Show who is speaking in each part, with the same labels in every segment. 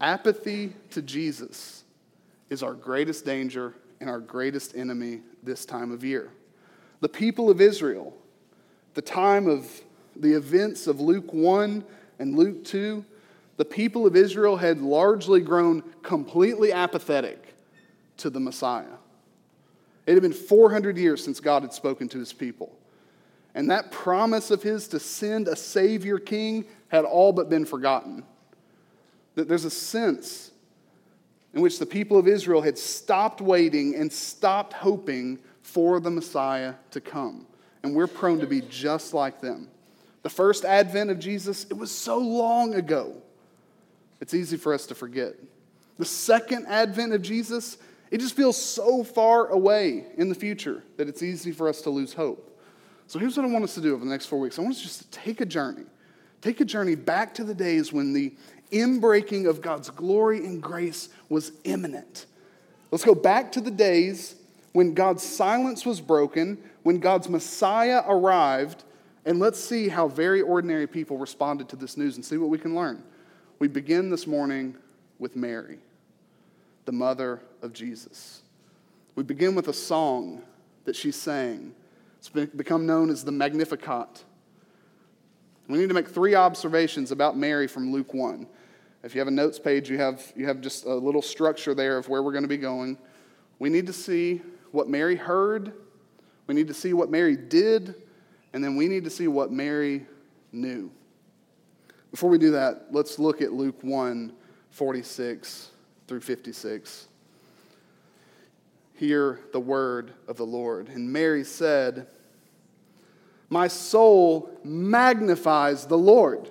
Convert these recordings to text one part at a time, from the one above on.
Speaker 1: Apathy to Jesus is our greatest danger and our greatest enemy this time of year. The people of Israel, the time of the events of Luke 1 and Luke 2, the people of Israel had largely grown completely apathetic to the Messiah. It had been 400 years since God had spoken to his people. And that promise of his to send a Savior King had all but been forgotten. That there's a sense in which the people of Israel had stopped waiting and stopped hoping for the Messiah to come. And we're prone to be just like them. The first advent of Jesus, it was so long ago. It's easy for us to forget. The second advent of Jesus, it just feels so far away in the future that it's easy for us to lose hope. So here's what I want us to do over the next four weeks I want us just to take a journey. Take a journey back to the days when the inbreaking of God's glory and grace was imminent. Let's go back to the days when God's silence was broken, when God's Messiah arrived, and let's see how very ordinary people responded to this news and see what we can learn. We begin this morning with Mary, the mother of Jesus. We begin with a song that she sang. It's become known as the Magnificat. We need to make three observations about Mary from Luke 1. If you have a notes page, you have, you have just a little structure there of where we're going to be going. We need to see what Mary heard, we need to see what Mary did, and then we need to see what Mary knew. Before we do that, let's look at Luke 1 46 through 56. Hear the word of the Lord. And Mary said, My soul magnifies the Lord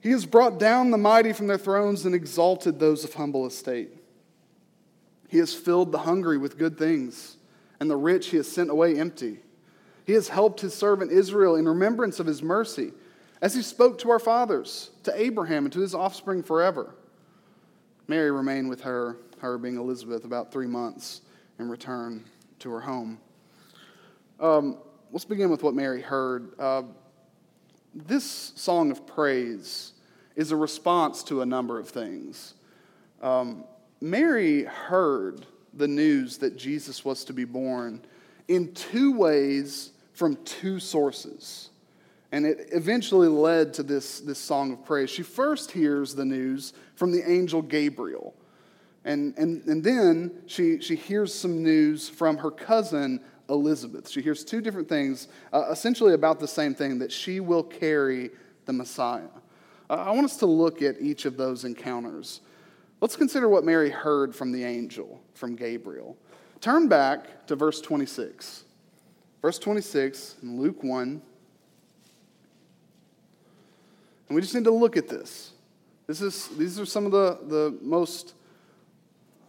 Speaker 1: He has brought down the mighty from their thrones and exalted those of humble estate. He has filled the hungry with good things, and the rich he has sent away empty. He has helped his servant Israel in remembrance of his mercy, as he spoke to our fathers, to Abraham, and to his offspring forever. Mary remained with her, her being Elizabeth, about three months and returned to her home. Um, let's begin with what Mary heard. Uh, this song of praise is a response to a number of things. Um, Mary heard the news that Jesus was to be born in two ways from two sources. And it eventually led to this, this song of praise. She first hears the news from the angel Gabriel. And, and, and then she, she hears some news from her cousin Elizabeth. She hears two different things, uh, essentially about the same thing that she will carry the Messiah. Uh, I want us to look at each of those encounters. Let's consider what Mary heard from the angel, from Gabriel. Turn back to verse 26. Verse 26 in Luke 1. And we just need to look at this. this is, these are some of the, the most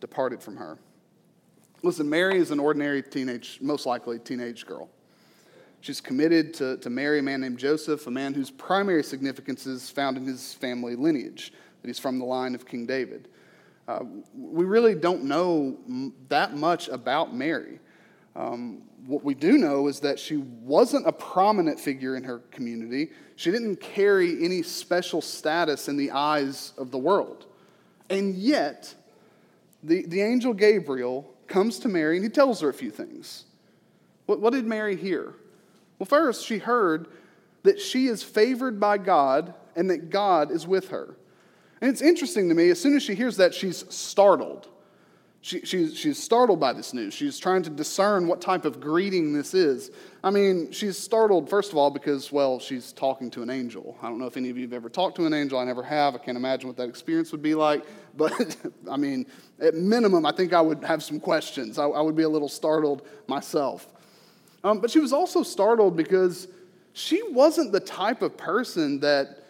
Speaker 1: departed from her. Listen, Mary is an ordinary teenage, most likely teenage girl. She's committed to, to marry a man named Joseph, a man whose primary significance is found in his family lineage, that he's from the line of King David. Uh, we really don't know that much about Mary. Um, what we do know is that she wasn't a prominent figure in her community. She didn't carry any special status in the eyes of the world. And yet, the, the angel Gabriel comes to Mary and he tells her a few things. What, what did Mary hear? Well, first, she heard that she is favored by God and that God is with her. And it's interesting to me, as soon as she hears that, she's startled. She, she's, she's startled by this news. She's trying to discern what type of greeting this is. I mean, she's startled, first of all, because, well, she's talking to an angel. I don't know if any of you have ever talked to an angel. I never have. I can't imagine what that experience would be like. But, I mean, at minimum, I think I would have some questions. I, I would be a little startled myself. Um, but she was also startled because she wasn't the type of person that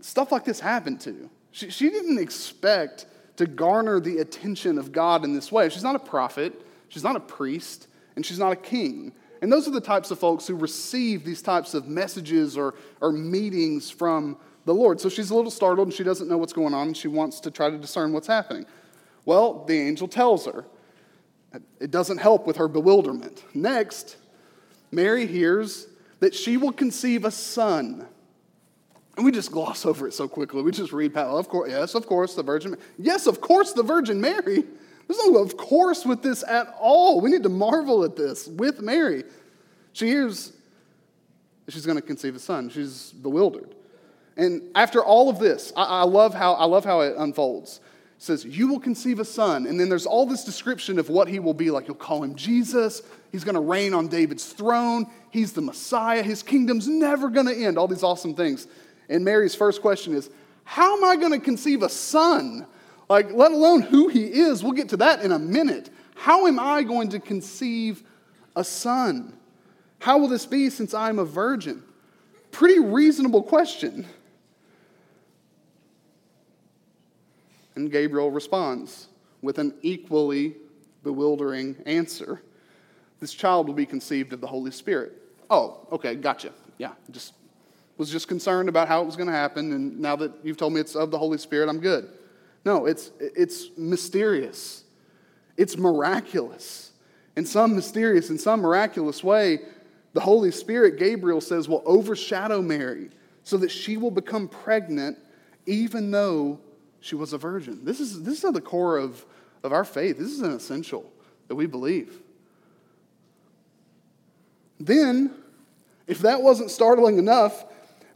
Speaker 1: stuff like this happened to. She, she didn't expect to garner the attention of God in this way. She's not a prophet, she's not a priest, and she's not a king. And those are the types of folks who receive these types of messages or, or meetings from the Lord. So she's a little startled and she doesn't know what's going on and she wants to try to discern what's happening. Well, the angel tells her. It doesn't help with her bewilderment. Next, Mary hears that she will conceive a son. And we just gloss over it so quickly. We just read, of course, yes, of course, the Virgin. Yes, of course, the Virgin Mary. There's no of course with this at all. We need to marvel at this with Mary. She hears she's going to conceive a son. She's bewildered. And after all of this, I, I, love how, I love how it unfolds. Says, You will conceive a son. And then there's all this description of what he will be like. You'll call him Jesus. He's going to reign on David's throne. He's the Messiah. His kingdom's never going to end. All these awesome things. And Mary's first question is, How am I going to conceive a son? Like, let alone who he is. We'll get to that in a minute. How am I going to conceive a son? How will this be since I'm a virgin? Pretty reasonable question. And Gabriel responds with an equally bewildering answer. This child will be conceived of the Holy Spirit. Oh, okay, gotcha. Yeah, just was just concerned about how it was going to happen, and now that you've told me it's of the Holy Spirit, I'm good. No, it's, it's mysterious, it's miraculous. In some mysterious, in some miraculous way, the Holy Spirit, Gabriel says, will overshadow Mary so that she will become pregnant even though she was a virgin. This is, this is at the core of, of our faith. This is an essential that we believe. Then, if that wasn't startling enough,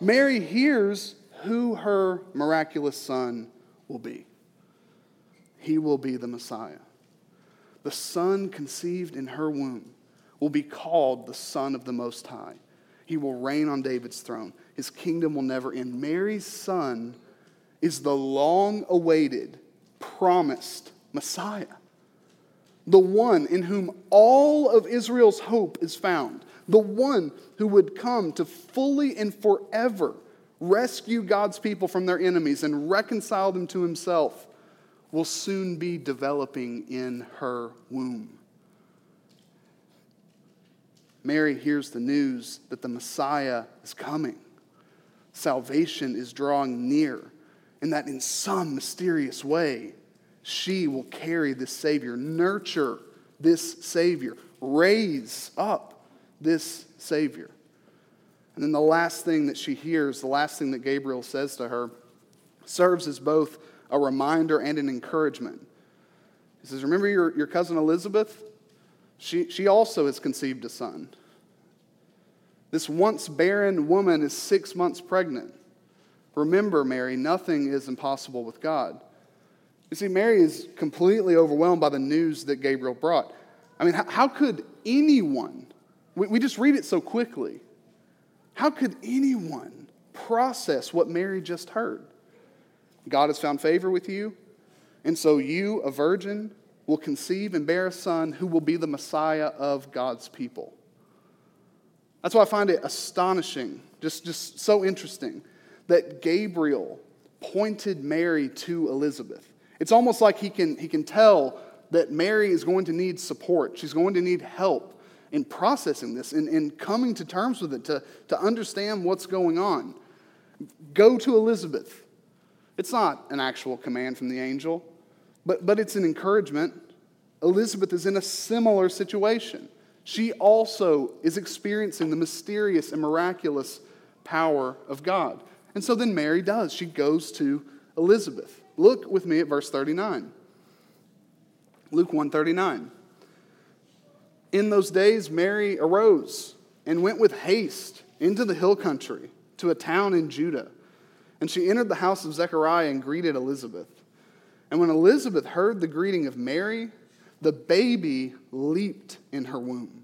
Speaker 1: Mary hears who her miraculous son will be he will be the Messiah. The Son conceived in her womb will be called the Son of the Most High. He will reign on David's throne. His kingdom will never end. Mary's son is the long awaited, promised Messiah, the one in whom all of Israel's hope is found, the one who would come to fully and forever rescue God's people from their enemies and reconcile them to himself will soon be developing in her womb. Mary hears the news that the Messiah is coming. Salvation is drawing near, and that in some mysterious way, she will carry this Savior, nurture this Savior, raise up this Savior. And then the last thing that she hears, the last thing that Gabriel says to her, serves as both a reminder and an encouragement. He says, Remember your, your cousin Elizabeth? She, she also has conceived a son. This once barren woman is six months pregnant. Remember, Mary, nothing is impossible with God. You see, Mary is completely overwhelmed by the news that Gabriel brought. I mean, how, could anyone, we, we just read it so quickly, how could anyone process what Mary just heard? God has found favor with you. And so you, a virgin, will conceive and bear a son who will be the Messiah of God's people. That's why I find it astonishing, just, just so interesting, that Gabriel pointed Mary to Elizabeth. It's almost like he can, he can tell that Mary is going to need support. She's going to need help in processing this and in, in coming to terms with it, to, to understand what's going on. Go to Elizabeth. It's not an actual command from the angel, but, but it's an encouragement. Elizabeth is in a similar situation. She also is experiencing the mysterious and miraculous power of God. And so then Mary does. She goes to Elizabeth. Look with me at verse 39. Luke 139. In those days Mary arose and went with haste into the hill country to a town in Judah. And she entered the house of Zechariah and greeted Elizabeth. And when Elizabeth heard the greeting of Mary, the baby leaped in her womb.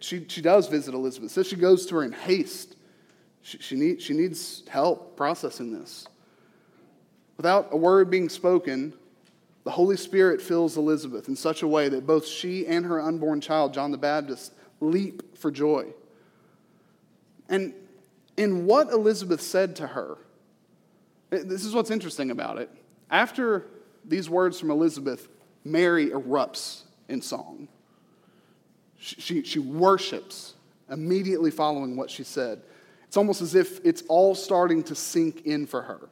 Speaker 1: she, she does visit Elizabeth. So she goes to her in haste. She, she, need, she needs help processing this. Without a word being spoken, the Holy Spirit fills Elizabeth in such a way that both she and her unborn child, John the Baptist, leap for joy. And in what Elizabeth said to her, eh, this is what's interesting about it. After these words from Elizabeth, Mary erupts in song. She, she, worships immediately following what she said. It's almost as if it's all starting to sink in for her.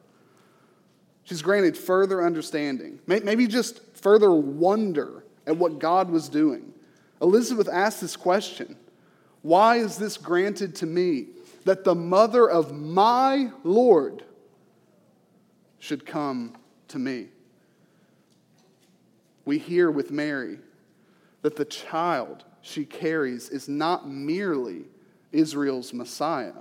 Speaker 1: She's granted further understanding, maybe just further wonder at what God was doing. Elizabeth asked this question Why is this granted to me that the mother of my Lord should come to me? We hear with Mary that the child she carries is not merely Israel's Messiah,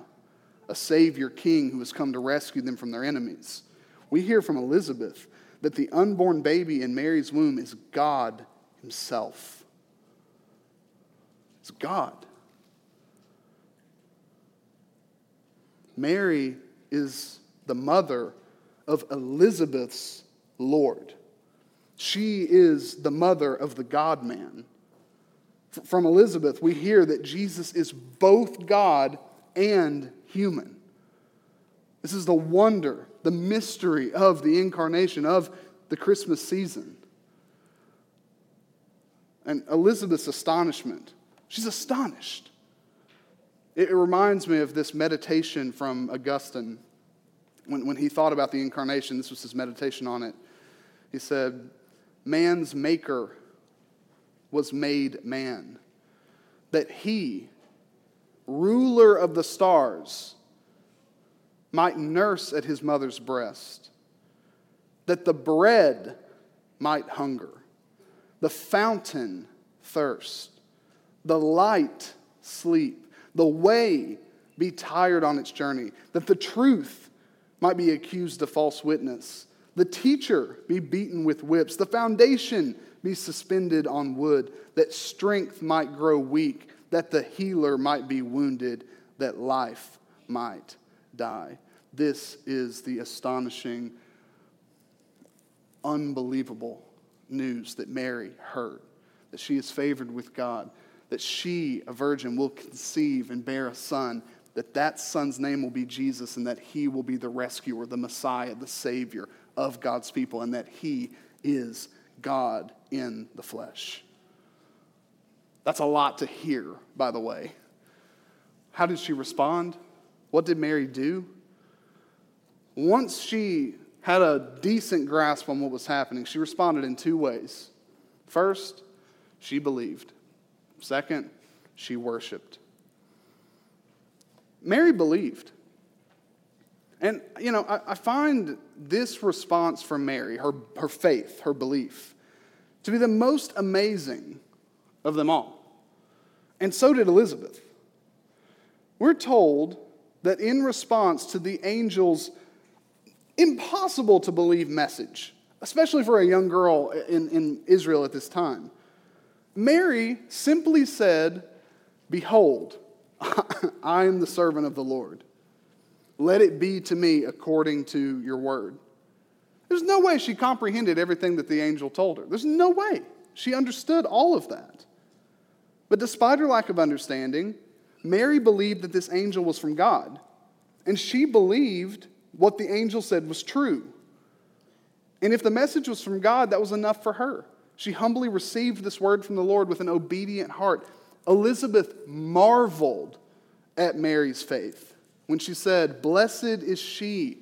Speaker 1: a Savior King who has come to rescue them from their enemies. We hear from Elizabeth that the unborn baby in Mary's womb is God Himself. It's God. Mary is the mother of Elizabeth's Lord. She is the mother of the God man. From Elizabeth, we hear that Jesus is both God and human. This is the wonder, the mystery of the incarnation, of the Christmas season. And Elizabeth's astonishment, she's astonished. It reminds me of this meditation from Augustine when, when he thought about the incarnation. This was his meditation on it. He said, Man's maker was made man, that he, ruler of the stars, might nurse at his mother's breast, that the bread might hunger, the fountain thirst, the light sleep, the way be tired on its journey, that the truth might be accused of false witness, the teacher be beaten with whips, the foundation be suspended on wood, that strength might grow weak, that the healer might be wounded, that life might die. This is the astonishing, unbelievable news that Mary heard that she is favored with God, that she, a virgin, will conceive and bear a son, that that son's name will be Jesus, and that he will be the rescuer, the Messiah, the Savior of God's people, and that he is God in the flesh. That's a lot to hear, by the way. How did she respond? What did Mary do? Once she had a decent grasp on what was happening, she responded in two ways. First, she believed. Second, she worshiped. Mary believed. And, you know, I, I, find this response from Mary, her, her faith, her belief, to be the most amazing of them all. And so did Elizabeth. We're told that in response to the angel's impossible to believe message, especially for a young girl in, in Israel at this time, Mary simply said, Behold, I am the servant of the Lord. Let it be to me according to your word. There's no way she comprehended everything that the angel told her. There's no way. She understood all of that. But despite her lack of understanding, Mary believed that this angel was from God, and she believed what the angel said was true. And if the message was from God, that was enough for her. She humbly received this word from the Lord with an obedient heart. Elizabeth marveled at Mary's faith when she said, Blessed is she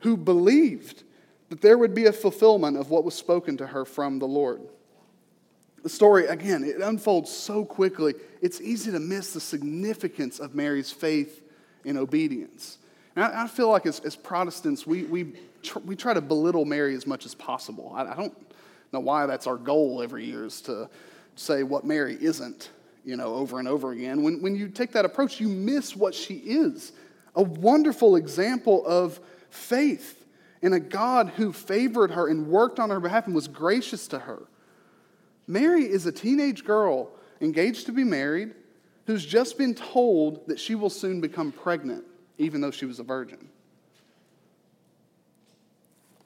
Speaker 1: who believed that there would be a fulfillment of what was spoken to her from the Lord. The story, again, it unfolds so quickly, it's easy to miss the significance of Mary's faith and obedience. And I, I feel like as, as Protestants, we, we, tr- we try to belittle Mary as much as possible. I, I don't know why that's our goal every year is to say what Mary isn't, you know, over and over again. When, when you take that approach, you miss what she is a wonderful example of faith in a God who favored her and worked on her behalf and was gracious to her. Mary is a teenage girl engaged to be married who's just been told that she will soon become pregnant, even though she was a virgin.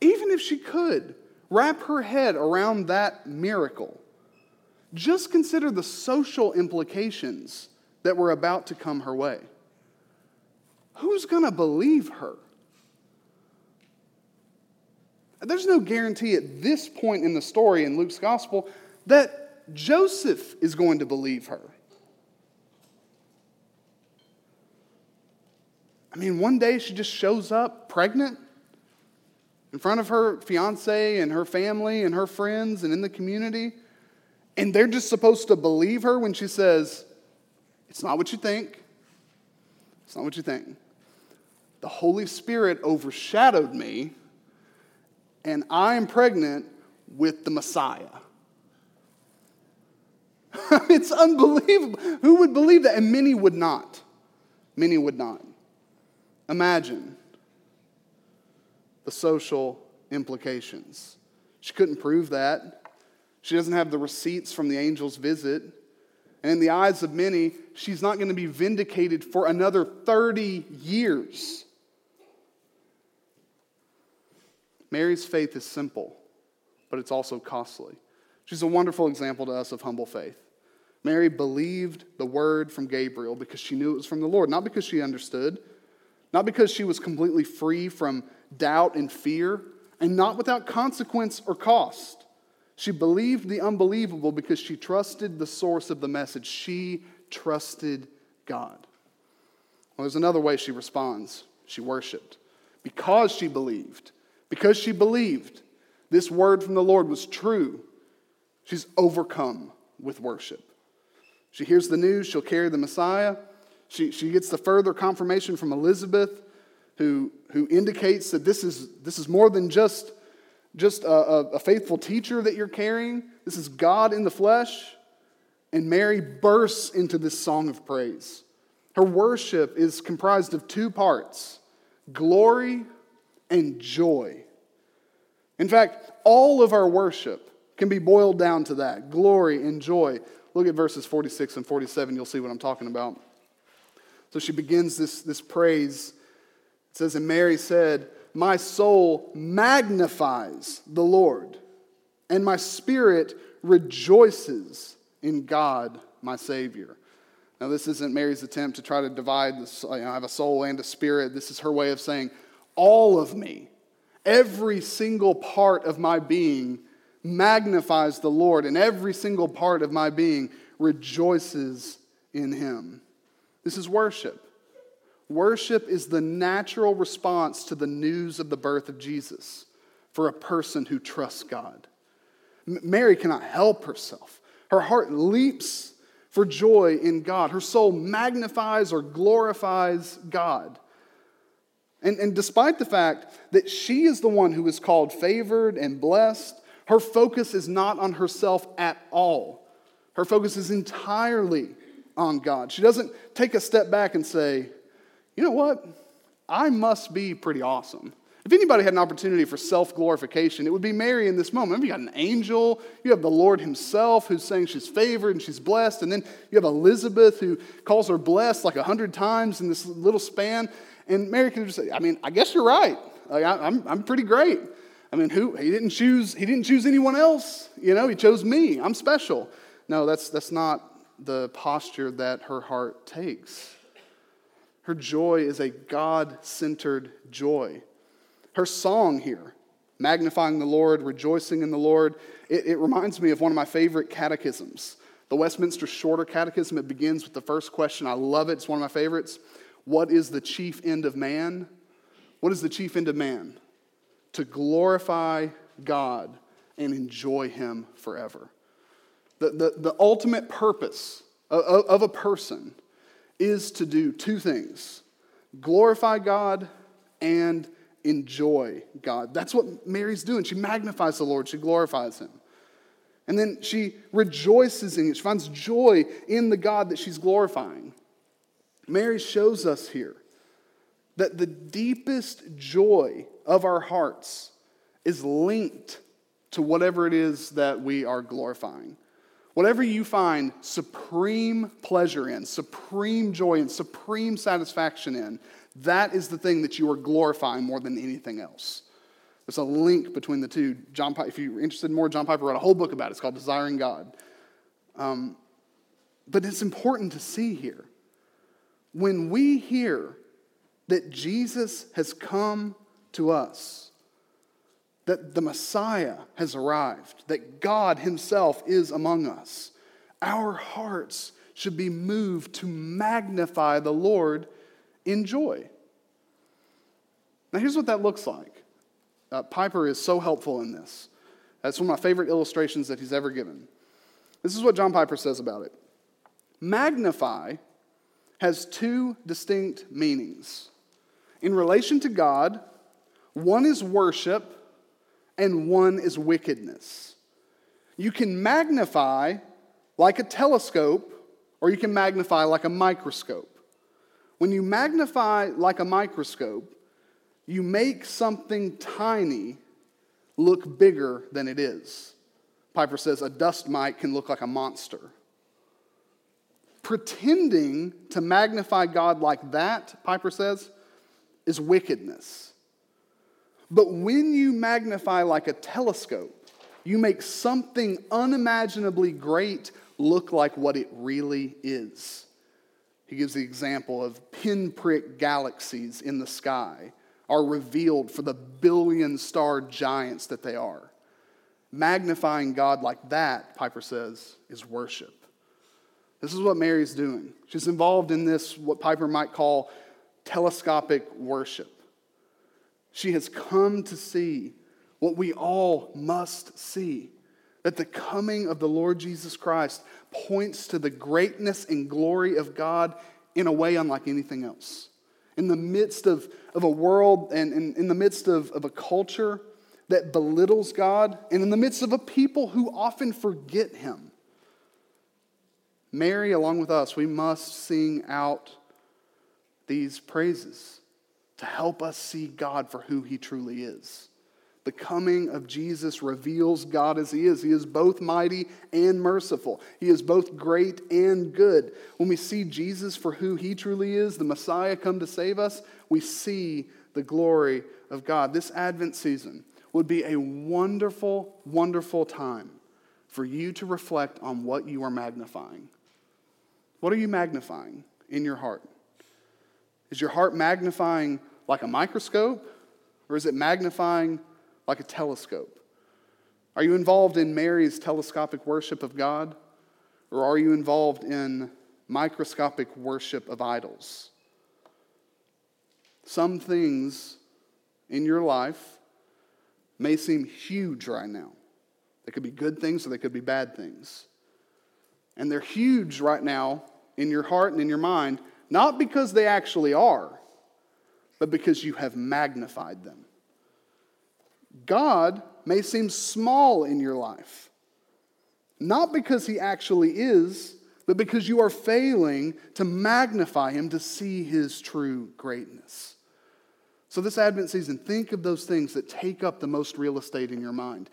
Speaker 1: Even if she could wrap her head around that miracle, just consider the social implications that were about to come her way. Who's going to believe her? There's no guarantee at this point in the story in Luke's gospel that Joseph is going to believe her. I mean, one day she just shows up pregnant in front of her fiance and her family and her friends and in the community, and they're just supposed to believe her when she says, It's not what you think. It's not what you think. The Holy Spirit overshadowed me, and I'm pregnant with the Messiah. it's unbelievable. Who would believe that? And many would not. Many would not. Imagine the social implications. She couldn't prove that. She doesn't have the receipts from the angel's visit. And in the eyes of many, she's not going to be vindicated for another 30 years. Mary's faith is simple, but it's also costly. She's a wonderful example to us of humble faith. Mary believed the word from Gabriel because she knew it was from the Lord, not because she understood, not because she was completely free from doubt and fear, and not without consequence or cost. She believed the unbelievable because she trusted the source of the message. She trusted God. Well, there's another way she responds. She worshiped. Because she believed, because she believed this word from the Lord was true, she's overcome with worship. She hears the news, she'll carry the Messiah. She, she gets the further confirmation from Elizabeth, who, who indicates that this is, this is more than just, just a, a faithful teacher that you're carrying. This is God in the flesh. And Mary bursts into this song of praise. Her worship is comprised of two parts glory and joy. In fact, all of our worship can be boiled down to that glory and joy. Look at verses 46 and 47, you'll see what I'm talking about. So she begins this, this praise. It says, And Mary said, My soul magnifies the Lord, and my spirit rejoices in God, my Savior. Now, this isn't Mary's attempt to try to divide, this, you know, I have a soul and a spirit. This is her way of saying, All of me, every single part of my being magnifies the Lord, and every single part of my being rejoices in him. This is worship. Worship is the natural response to the news of the birth of Jesus for a person who trusts God. Mary cannot help herself. Her heart leaps for joy in God. Her soul magnifies or glorifies God. And, and despite the fact that she is the one who is called favored and blessed, Her focus is not on herself at all. Her focus is entirely on God. She doesn't take a step back and say, you know what? I must be pretty awesome. If anybody had an opportunity for self glorification, it would be Mary in this moment. You got an angel, you have the Lord Himself who's saying she's favored and she's blessed, and then you have Elizabeth who calls her blessed like a hundred times in this little span. And Mary can just say, I mean, I guess you're right. Like, I, I'm, I'm pretty great. I mean, who he didn't choose, he didn't choose anyone else. You know, he chose me. I'm special. No, that's that's not the posture that her heart takes. Her joy is a God centered joy. Her song here, magnifying the Lord, rejoicing in the Lord, it, it, reminds me of one of my favorite catechisms. The Westminster Shorter Catechism, it begins with the first question. I love it, it's one of my favorites. What is the chief end of man? What is the chief end of man? To glorify God and enjoy Him forever. The, the, the ultimate purpose of, of a person is to do two things glorify God and enjoy God. That's what Mary's doing. She magnifies the Lord, she glorifies Him. And then she rejoices in it. She finds joy in the God that she's glorifying. Mary shows us here that the deepest joy of our hearts is linked to whatever it is that we are glorifying. Whatever you find supreme pleasure in, supreme joy in, supreme satisfaction in, that is the thing that you are glorifying more than anything else. There's a link between the two. John, if you're interested in more, John Piper wrote a whole book about it. It's called Desiring God. Um, but it's important to see here. When we hear that Jesus has come to us, that the Messiah has arrived, that God Himself is among us. Our hearts should be moved to magnify the Lord in joy. Now, here's what that looks like. Uh, Piper is so helpful in this. That's one of my favorite illustrations that he's ever given. This is what John Piper says about it Magnify has two distinct meanings. In relation to God, one is worship and one is wickedness. You can magnify like a telescope, or you can magnify like a microscope. When you magnify like a microscope, you make something tiny look bigger than it is. Piper says a dust mite can look like a monster. Pretending to magnify God like that, Piper says, is wickedness. But when you magnify like a telescope, you make something unimaginably great look like what it really is. He gives the example of pinprick galaxies in the sky are revealed for the billion star giants that they are. Magnifying God like that, Piper says, is worship. This is what Mary's doing. She's involved in this, what Piper might call telescopic worship. She has come to see what we all must see that the coming of the Lord Jesus Christ points to the greatness and glory of God in a way unlike anything else. In the midst of, of a world and in, in the midst of, of a culture that belittles God, and in the midst of a people who often forget Him, Mary, along with us, we must sing out these praises to help us see God for who he truly is. The coming of Jesus reveals God as he is. He is both mighty and merciful. He is both great and good. When we see Jesus for who he truly is, the Messiah come to save us, we see the glory of God. This Advent season would be a wonderful, wonderful time for you to reflect on what you are magnifying. What are you magnifying in your heart? Is your heart magnifying like a microscope, or is it magnifying like a telescope? Are you involved in Mary's telescopic worship of God, or are you involved in microscopic worship of idols? Some things in your life may seem huge right now. They could be good things or they could be bad things. And they're huge right now in your heart and in your mind not because they actually are, but because you have magnified them. God may seem small in your life. Not because he actually is, but because you are failing to magnify him to see his true greatness. So, this Advent season, think of those things that take up the most real estate in your mind.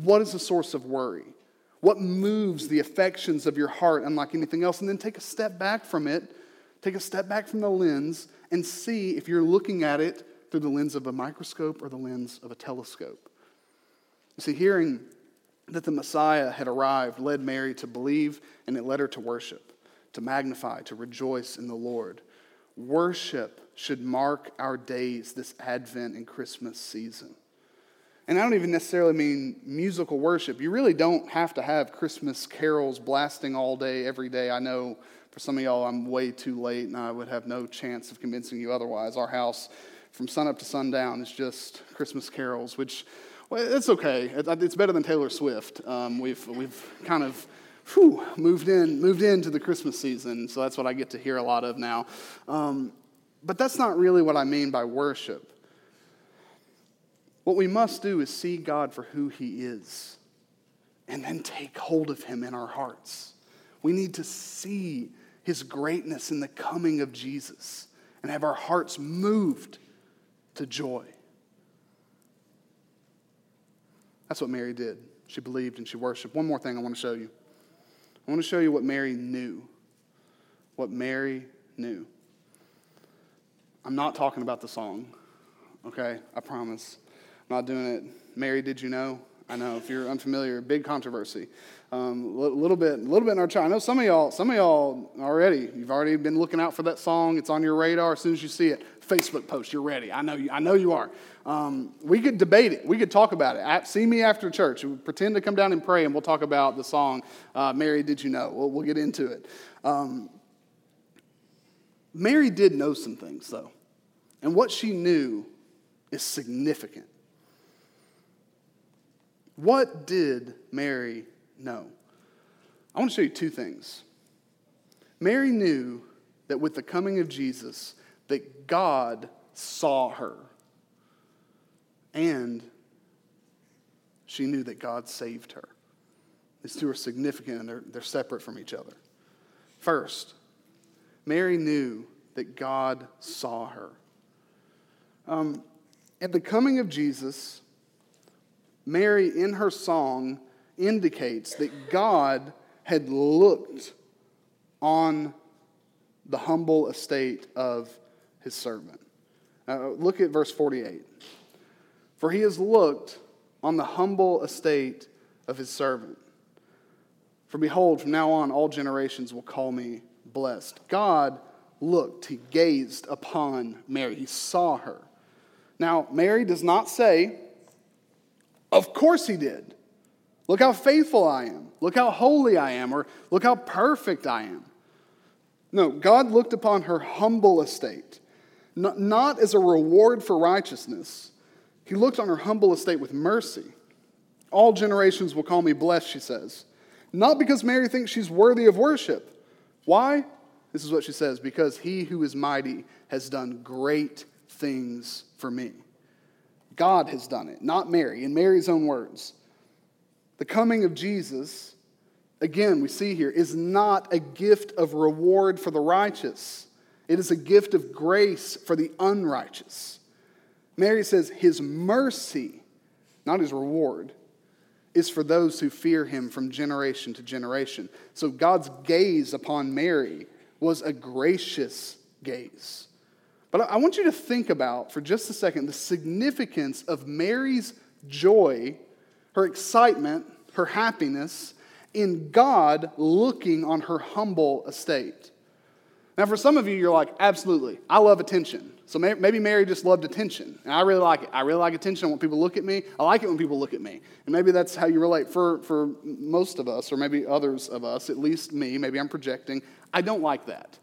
Speaker 1: What is the source of worry? What moves the affections of your heart unlike anything else? And then take a step back from it, take a step back from the lens, and see if you're looking at it through the lens of a microscope or the lens of a telescope. You see, hearing that the Messiah had arrived led Mary to believe, and it led her to worship, to magnify, to rejoice in the Lord. Worship should mark our days this Advent and Christmas season. And I don't even necessarily mean musical worship. You really don't have to have Christmas carols blasting all day, every day. I know for some of y'all, I'm way too late, and I would have no chance of convincing you otherwise. Our house, from sunup to sundown, is just Christmas carols, which well, it's okay. It's better than Taylor Swift. Um, we've we've kind of whew, moved in moved into the Christmas season, so that's what I get to hear a lot of now. Um, but that's not really what I mean by worship. What we must do is see God for who He is and then take hold of Him in our hearts. We need to see His greatness in the coming of Jesus and have our hearts moved to joy. That's what Mary did. She believed and she worshiped. One more thing I want to show you. I want to show you what Mary knew. What Mary knew. I'm not talking about the song, okay? I promise. I'm not doing it. Mary, did you know? I know if you're unfamiliar, big controversy. A um, little bit, a little bit in our church. I know some of y'all, some of y'all already. You've already been looking out for that song. It's on your radar as soon as you see it. Facebook post, you're ready. I know you. I know you are. Um, we could debate it. We could talk about it. At, see me after church. Pretend to come down and pray, and we'll talk about the song. Uh, Mary, did you know? We'll, we'll get into it. Um, Mary did know some things, though, and what she knew is significant. What did Mary know? I want to show you two things. Mary knew that with the coming of Jesus, that God saw her. And she knew that God saved her. These two are significant and they're, they're separate from each other. First, Mary knew that God saw her. Um, at the coming of Jesus, Mary, in her song, indicates that God had looked on the humble estate of his servant. Now, look at verse 48. For he has looked on the humble estate of his servant. For behold, from now on, all generations will call me blessed. God looked, he gazed upon Mary, he saw her. Now, Mary does not say, of course he did. Look how faithful I am. Look how holy I am, or look how perfect I am. No, God looked upon her humble estate, not as a reward for righteousness. He looked on her humble estate with mercy. All generations will call me blessed, she says. Not because Mary thinks she's worthy of worship. Why? This is what she says because he who is mighty has done great things for me. God has done it, not Mary, in Mary's own words. The coming of Jesus, again, we see here, is not a gift of reward for the righteous, it is a gift of grace for the unrighteous. Mary says, His mercy, not His reward, is for those who fear Him from generation to generation. So God's gaze upon Mary was a gracious gaze. But I want you to think about for just a second the significance of Mary's joy, her excitement, her happiness in God looking on her humble estate. Now, for some of you, you're like, absolutely, I love attention. So maybe Mary just loved attention. And I really like it. I really like attention. I want people to look at me. I like it when people look at me. And maybe that's how you relate. For, for most of us, or maybe others of us, at least me, maybe I'm projecting, I don't like that.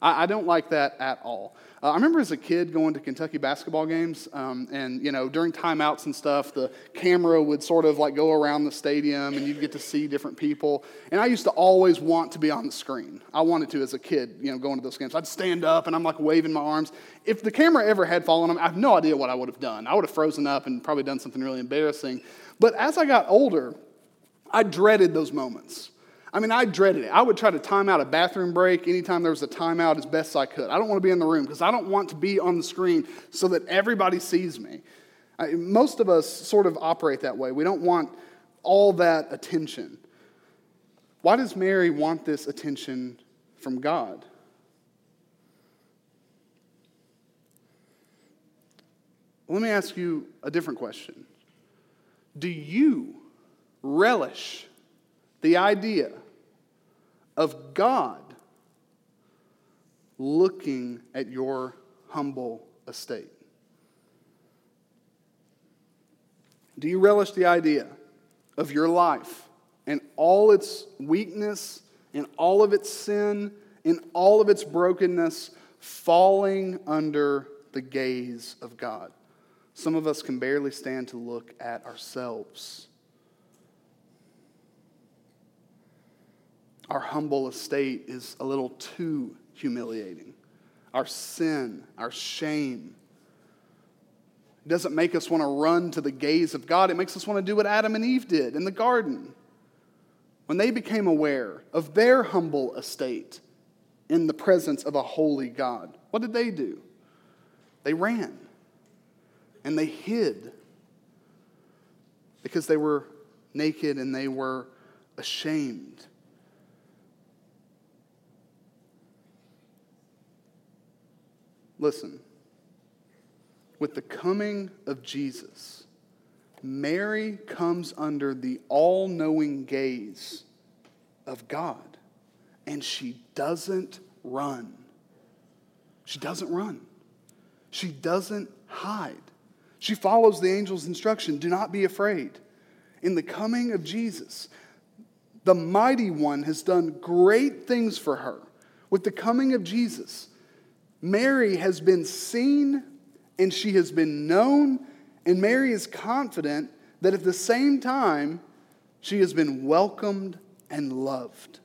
Speaker 1: I, I don't like that at all. Uh, I remember as a kid going to Kentucky basketball games, um, and you know during timeouts and stuff, the camera would sort of like go around the stadium, and you'd get to see different people. And I used to always want to be on the screen. I wanted to as a kid, you know, going to those games. I'd stand up and I'm like waving my arms. If the camera ever had fallen on me, I have no idea what I would have done. I would have frozen up and probably done something really embarrassing. But as I got older, I dreaded those moments. I mean, I dreaded it. I would try to time out a bathroom break anytime there was a timeout as best I could. I don't want to be in the room because I don't want to be on the screen so that everybody sees me. I, most of us sort of operate that way. We don't want all that attention. Why does Mary want this attention from God? Let me ask you a different question. Do you relish the idea of God looking at your humble estate? Do you relish the idea of your life and all its weakness, and all of its sin, and all of its brokenness falling under the gaze of God? Some of us can barely stand to look at ourselves. Our humble estate is a little too humiliating. Our sin, our shame, it doesn't make us want to run to the gaze of God. It makes us want to do what Adam and Eve did in the garden. When they became aware of their humble estate in the presence of a holy God, what did they do? They ran and they hid because they were naked and they were ashamed. Listen, with the coming of Jesus, Mary comes under the all knowing gaze of God, and she doesn't run. She doesn't run. She doesn't hide. She follows the angel's instruction do not be afraid. In the coming of Jesus, the mighty one has done great things for her. With the coming of Jesus, Mary has been seen and she has been known, and Mary is confident that at the same time, she has been welcomed and loved.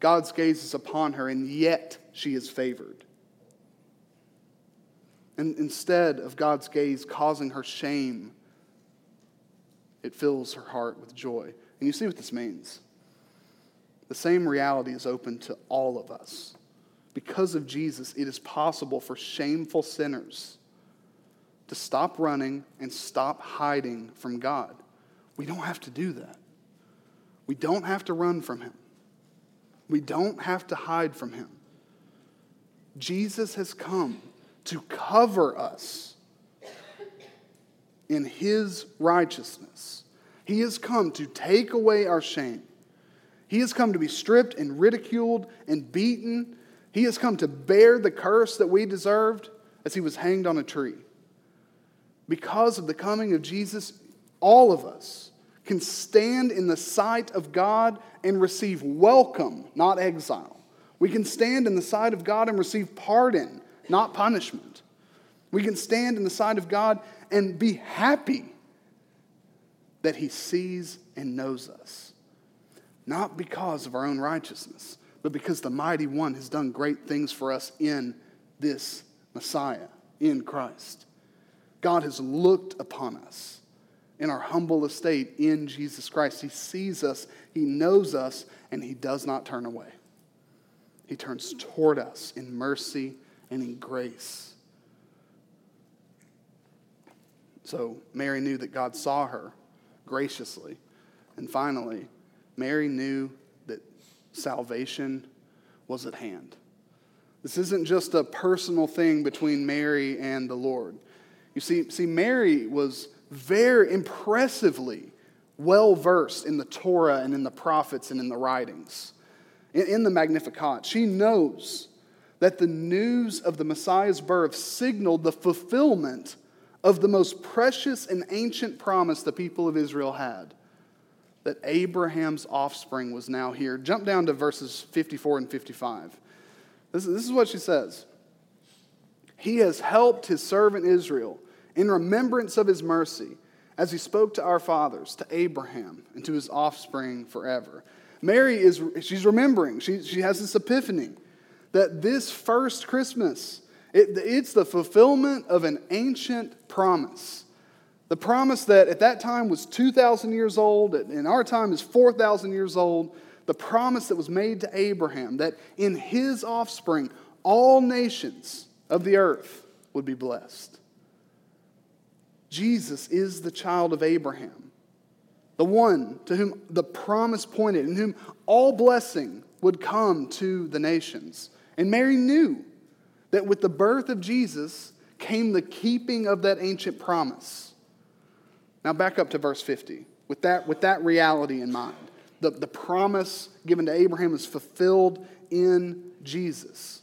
Speaker 1: God's gaze is upon her, and yet she is favored. And instead of God's gaze causing her shame, it fills her heart with joy. And you see what this means. The same reality is open to all of us because of Jesus, it is possible for shameful sinners to stop running and stop hiding from God. We don't have to do that. We don't have to run from Him. We don't have to hide from Him. Jesus has come to cover us in His righteousness. He has come to take away our shame. He has come to be stripped and ridiculed and beaten he has come to bear the curse that we deserved as he was hanged on a tree. Because of the coming of Jesus, all of us can stand in the sight of God and receive welcome, not exile. We can stand in the sight of God and receive pardon, not punishment. We can stand in the sight of God and be happy that He sees and knows us, not because of our own righteousness, but because the mighty one has done great things for us in this Messiah, in Christ. God has looked upon us in our humble estate in Jesus Christ. He sees us, He knows us, and He does not turn away. He turns toward us in mercy and in grace. So Mary knew that God saw her graciously. And finally, Mary knew salvation was at hand. This isn't just a personal thing between Mary and the Lord. You see, see Mary was very impressively well versed in the Torah and in the prophets and in the writings, in, in the Magnificat. She knows that the news of the Messiah's birth signaled the fulfillment of the most precious and ancient promise the people of Israel had that Abraham's offspring was now here. Jump down to verses 54 and 55. This, this is what she says He has helped his servant Israel in remembrance of his mercy, as he spoke to our fathers, to Abraham, and to his offspring forever. Mary is she's remembering. She, she has this epiphany that this first Christmas, it, it's the fulfillment of an ancient promise. The promise that at that time was 2,000 years old, in our time is 4,000 years old. The promise that was made to Abraham that in his offspring, all nations of the earth would be blessed. Jesus is the child of Abraham, the one to whom the promise pointed, in whom all blessing would come to the nations. And Mary knew that with the birth of Jesus came the keeping of that ancient promise. Now, back up to verse 50 with that, with that reality in mind. The, the promise given to Abraham is fulfilled in Jesus.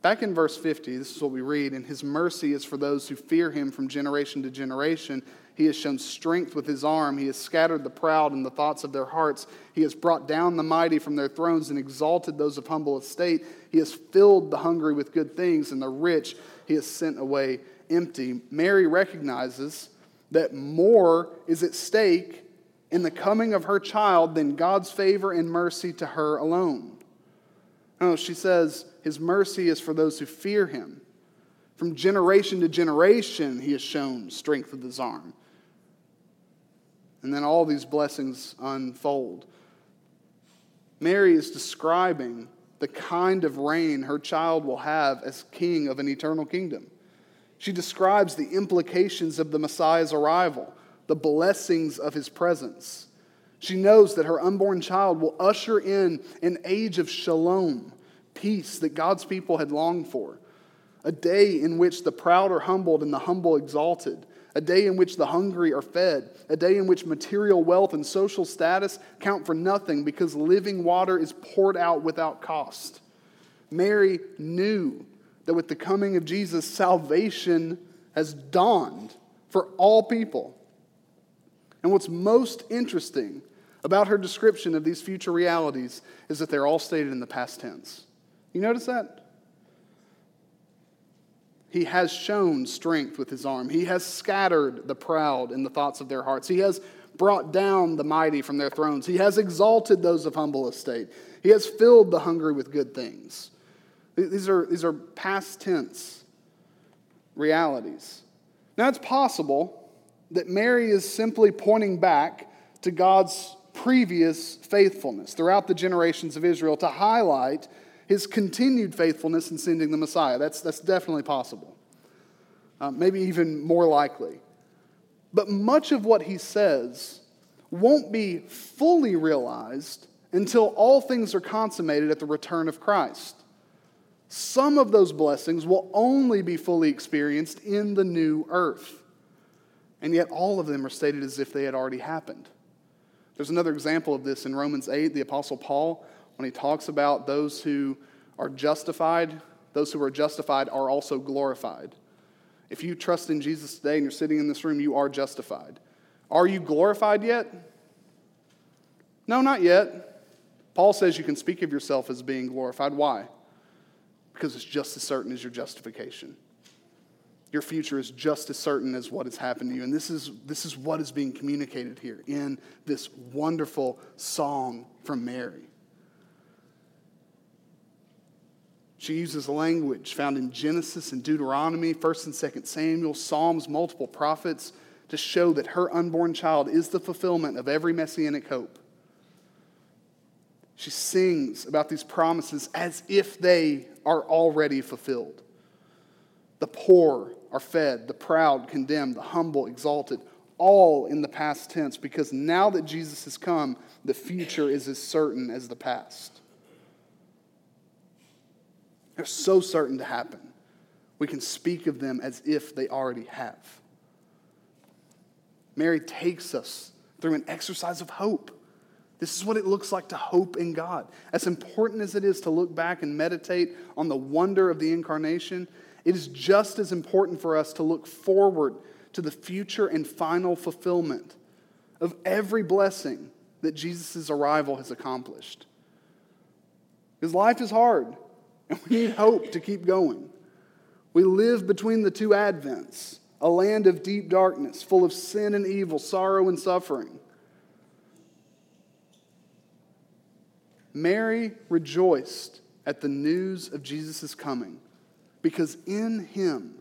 Speaker 1: Back in verse 50, this is what we read And his mercy is for those who fear him from generation to generation. He has shown strength with his arm. He has scattered the proud in the thoughts of their hearts. He has brought down the mighty from their thrones and exalted those of humble estate. He has filled the hungry with good things, and the rich he has sent away empty. Mary recognizes that more is at stake in the coming of her child than God's favor and mercy to her alone. No, she says, His mercy is for those who fear Him. From generation to generation, He has shown strength of His arm. And then all these blessings unfold. Mary is describing the kind of reign her child will have as king of an eternal kingdom. She describes the implications of the Messiah's arrival, the blessings of his presence. She knows that her unborn child will usher in an age of shalom, peace that God's people had longed for, a day in which the proud are humbled and the humble exalted, a day in which the hungry are fed, a day in which material wealth and social status count for nothing because living water is poured out without cost. Mary knew that with the coming of Jesus, salvation has dawned for all people. And what's most interesting about her description of these future realities is that they're all stated in the past tense. You notice that? He has shown strength with his arm. He has scattered the proud in the thoughts of their hearts. He has brought down the mighty from their thrones. He has exalted those of humble estate. He has filled the hungry with good things. These are, these are past tense realities. Now, it's possible that Mary is simply pointing back to God's previous faithfulness throughout the generations of Israel to highlight his continued faithfulness in sending the Messiah. That's, that's definitely possible, uh, maybe even more likely. But much of what he says won't be fully realized until all things are consummated at the return of Christ. Some of those blessings will only be fully experienced in the new earth. And yet, all of them are stated as if they had already happened. There's another example of this in Romans 8, the Apostle Paul when he talks about those who are justified, those who are justified are also glorified. If you trust in Jesus today and you're sitting in this room, you are justified. Are you glorified yet? No, not yet. Paul says you can speak of yourself as being glorified. Why? Because it's just as certain as your justification. Your future is just as certain as what has happened to you. And this is, this is what is being communicated here in this wonderful song from Mary. She uses language found in Genesis and Deuteronomy, 1st and 2nd Samuel, Psalms, multiple prophets to show that her unborn child is the fulfillment of every messianic hope. She sings about these promises as if they are already fulfilled. The poor are fed, the proud condemned, the humble exalted, all in the past tense, because now that Jesus has come, the future is as certain as the past. They're so certain to happen. We can speak of them as if they already have. Mary takes us through an exercise of hope. This is what it looks like to hope in God. As important as it is to look back and meditate on the wonder of the incarnation, it is just as important for us to look forward to the future and final fulfillment of every blessing that Jesus' arrival has accomplished. Because life is hard. and we need hope to keep going. We live between the two Advents, a land of deep darkness, full of sin and evil, sorrow and suffering. Mary rejoiced at the news of Jesus' coming because in him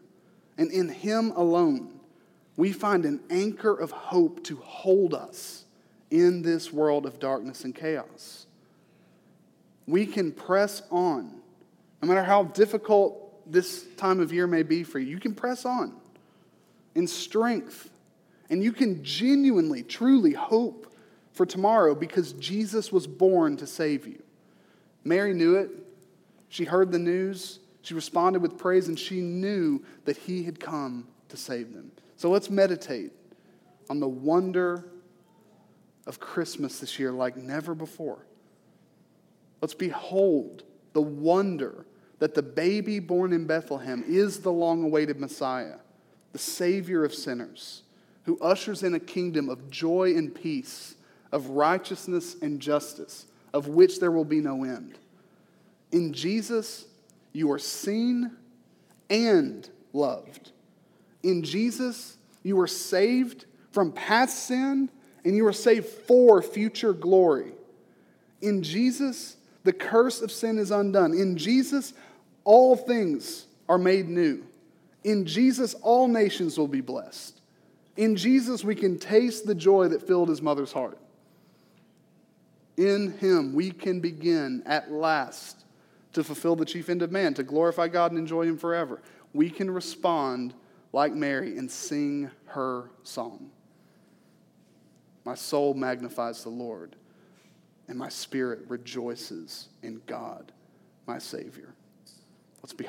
Speaker 1: and in him alone we find an anchor of hope to hold us in this world of darkness and chaos. We can press on, no matter how difficult this time of year may be for you. You can press on in strength, and you can genuinely, truly hope for tomorrow because Jesus was born to save you. Mary knew it. She heard the news. She responded with praise, and she knew that he had come to save them. So let's meditate on the wonder of Christmas this year like never before. Let's behold the wonder that the baby born in Bethlehem is the long awaited Messiah, the Savior of sinners, who ushers in a kingdom of joy and peace, of righteousness and justice, of which there will be no end. In Jesus, you are seen and loved. In Jesus, you are saved from past sin and you are saved for future glory. In Jesus, the curse of sin is undone. In Jesus, all things are made new. In Jesus, all nations will be blessed. In Jesus, we can taste the joy that filled his mother's heart. In him, we can begin at last to fulfill the chief end of man, to glorify God and enjoy him forever. We can respond like Mary and sing her song. My soul magnifies the Lord, and my spirit rejoices in God, my Savior. Let's be